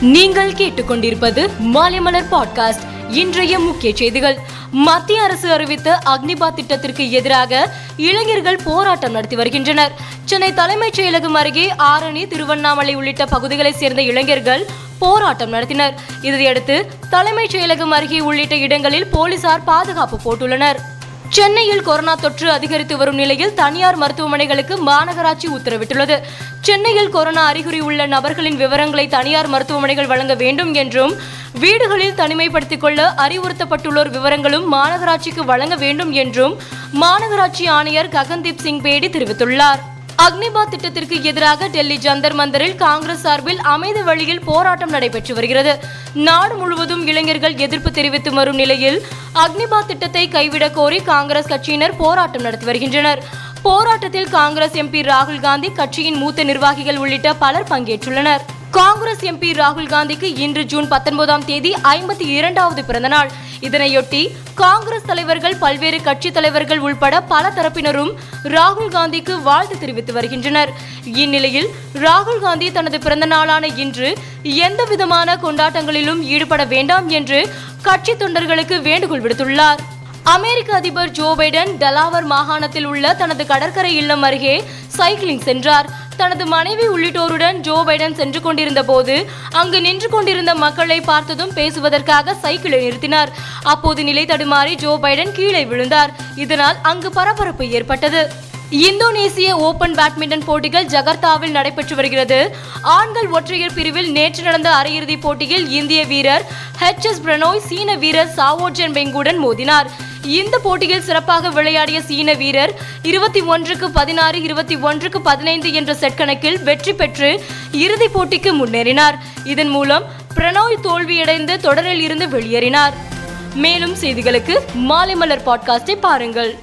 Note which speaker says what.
Speaker 1: நீங்கள் கேட்டுக்கொண்டிருப்பது மாலைமலர் பாட்காஸ்ட். இன்றைய முக்கிய செய்திகள். மத்திய அரசு அறிவித்த அக்னிபாத் திட்டத்திற்கு எதிராக இளைஞர்கள் போராட்டம் நடத்தி வருகின்றனர். சென்னை தலைமைச் செயலகம் அருகே ஆரணி திருவண்ணாமலை உள்ளிட்ட பகுதிகளைச் சேர்ந்த இளைஞர்கள் போராட்டம் நடத்தினர். இதையடுத்து தலைமைச் செயலகம் அருகே உள்ளிட்ட இடங்களில் போலீசார் பாதுகாப்பு போட்டுள்ளனர். சென்னையில் கொரோனா தொற்று அதிகரித்து வரும் நிலையில் தனியார் மருத்துவமனைகளுக்கு மாநகராட்சி உத்தரவிட்டுள்ளது. சென்னையில் கொரோனா அறிகுறி உள்ள நபர்களின் விவரங்களை தனியார் மருத்துவமனைகள் வழங்க வேண்டும் என்றும் வீடுகளில் தனிமைப்படுத்திக் கொள்ள அறிவுறுத்தப்பட்டுள்ளோர் விவரங்களும் மாநகராட்சிக்கு வழங்க வேண்டும் என்றும் மாநகராட்சி ஆணையர் ககன்தீப் சிங் பேடி தெரிவித்துள்ளார். அக்னிபாத் திட்டத்திற்கு எதிராக டெல்லி ஜந்தர் மந்தரில் காங்கிரஸ் சார்பில் அமைதி வழியில் போராட்டம் நடைபெற்று வருகிறது. நாடு முழுவதும் இளைஞர்கள் எதிர்ப்பு தெரிவித்து வரும் நிலையில் அக்னிபாத் திட்டத்தை கைவிடக் கோரி காங்கிரஸ் கட்சியினர் போராட்டம் நடத்தி வருகின்றனர். போராட்டத்தில் காங்கிரஸ் எம்பி ராகுல் காந்தி கட்சியின் மூத்த நிர்வாகிகள் உள்ளிட்ட பலர் பங்கேற்றுள்ளனர். காங்கிரஸ் எம்பி ராகுல் காந்திக்கு இன்று ஜூன் பத்தொன்பதாம் தேதி ஐம்பத்தி இரண்டாவது பிறந்தநாள். இதனையொட்டி காங்கிரஸ் தலைவர்கள் பல்வேறு கட்சி தலைவர்கள் உள்பட பல தரப்பினரும் ராகுல் காந்திக்கு வாழ்த்து தெரிவித்து வருகின்றனர். இந்நிலையில் ராகுல் காந்தி தனது பிறந்த நாளான இன்று எந்த விதமான கொண்டாட்டங்களிலும் ஈடுபட வேண்டாம் என்று கட்சி தொண்டர்களுக்கு வேண்டுகோள் விடுத்துள்ளார். அமெரிக்க அதிபர் ஜோ பைடன் டலாவர் மாகாணத்தில் உள்ள தனது கடற்கரை இல்லம் அருகே சைக்கிளிங் சென்றார். தனது மனைவி உள்ளிட்டோருடன் ஜோ பைடன் சென்று கொண்டிருந்த போது அங்கு நின்று கொண்டிருந்த மக்களை பார்த்ததும் பேசுவதற்காக சைக்கிளை நிறுத்தினார். அப்போது நிலை தடுமாறி ஜோ பைடன் கீழே விழுந்தார். இதனால் அங்கு பரபரப்பு ஏற்பட்டது. இந்தோனேசிய ஓபன் பேட்மிண்டன் போட்டிகள் ஜகர்த்தாவில் நடைபெற்று வருகிறது. ஆண்கள் ஒற்றையர் பிரிவில் நேற்று நடந்த அரையிறுதிப் போட்டியில் இந்திய வீரர் ஹெச் எஸ் பிரணோய் சீன வீரர் சாவோஜன் பெங்குடன் மோதினார். இந்த போட்டியில் சிறப்பாக விளையாடிய சீன வீரர் இருபத்தி ஒன்றுக்கு பதினாறு இருபத்தி ஒன்றுக்கு பதினைந்து என்ற செட் கணக்கில் வெற்றி பெற்று இறுதிப் போட்டிக்கு முன்னேறினார். இதன் மூலம் பிரணோய் தோல்வியடைந்து தொடரில் இருந்து வெளியேறினார். மேலும் செய்திகளுக்கு மாலை மலர் பாட்காஸ்டை பாருங்கள்.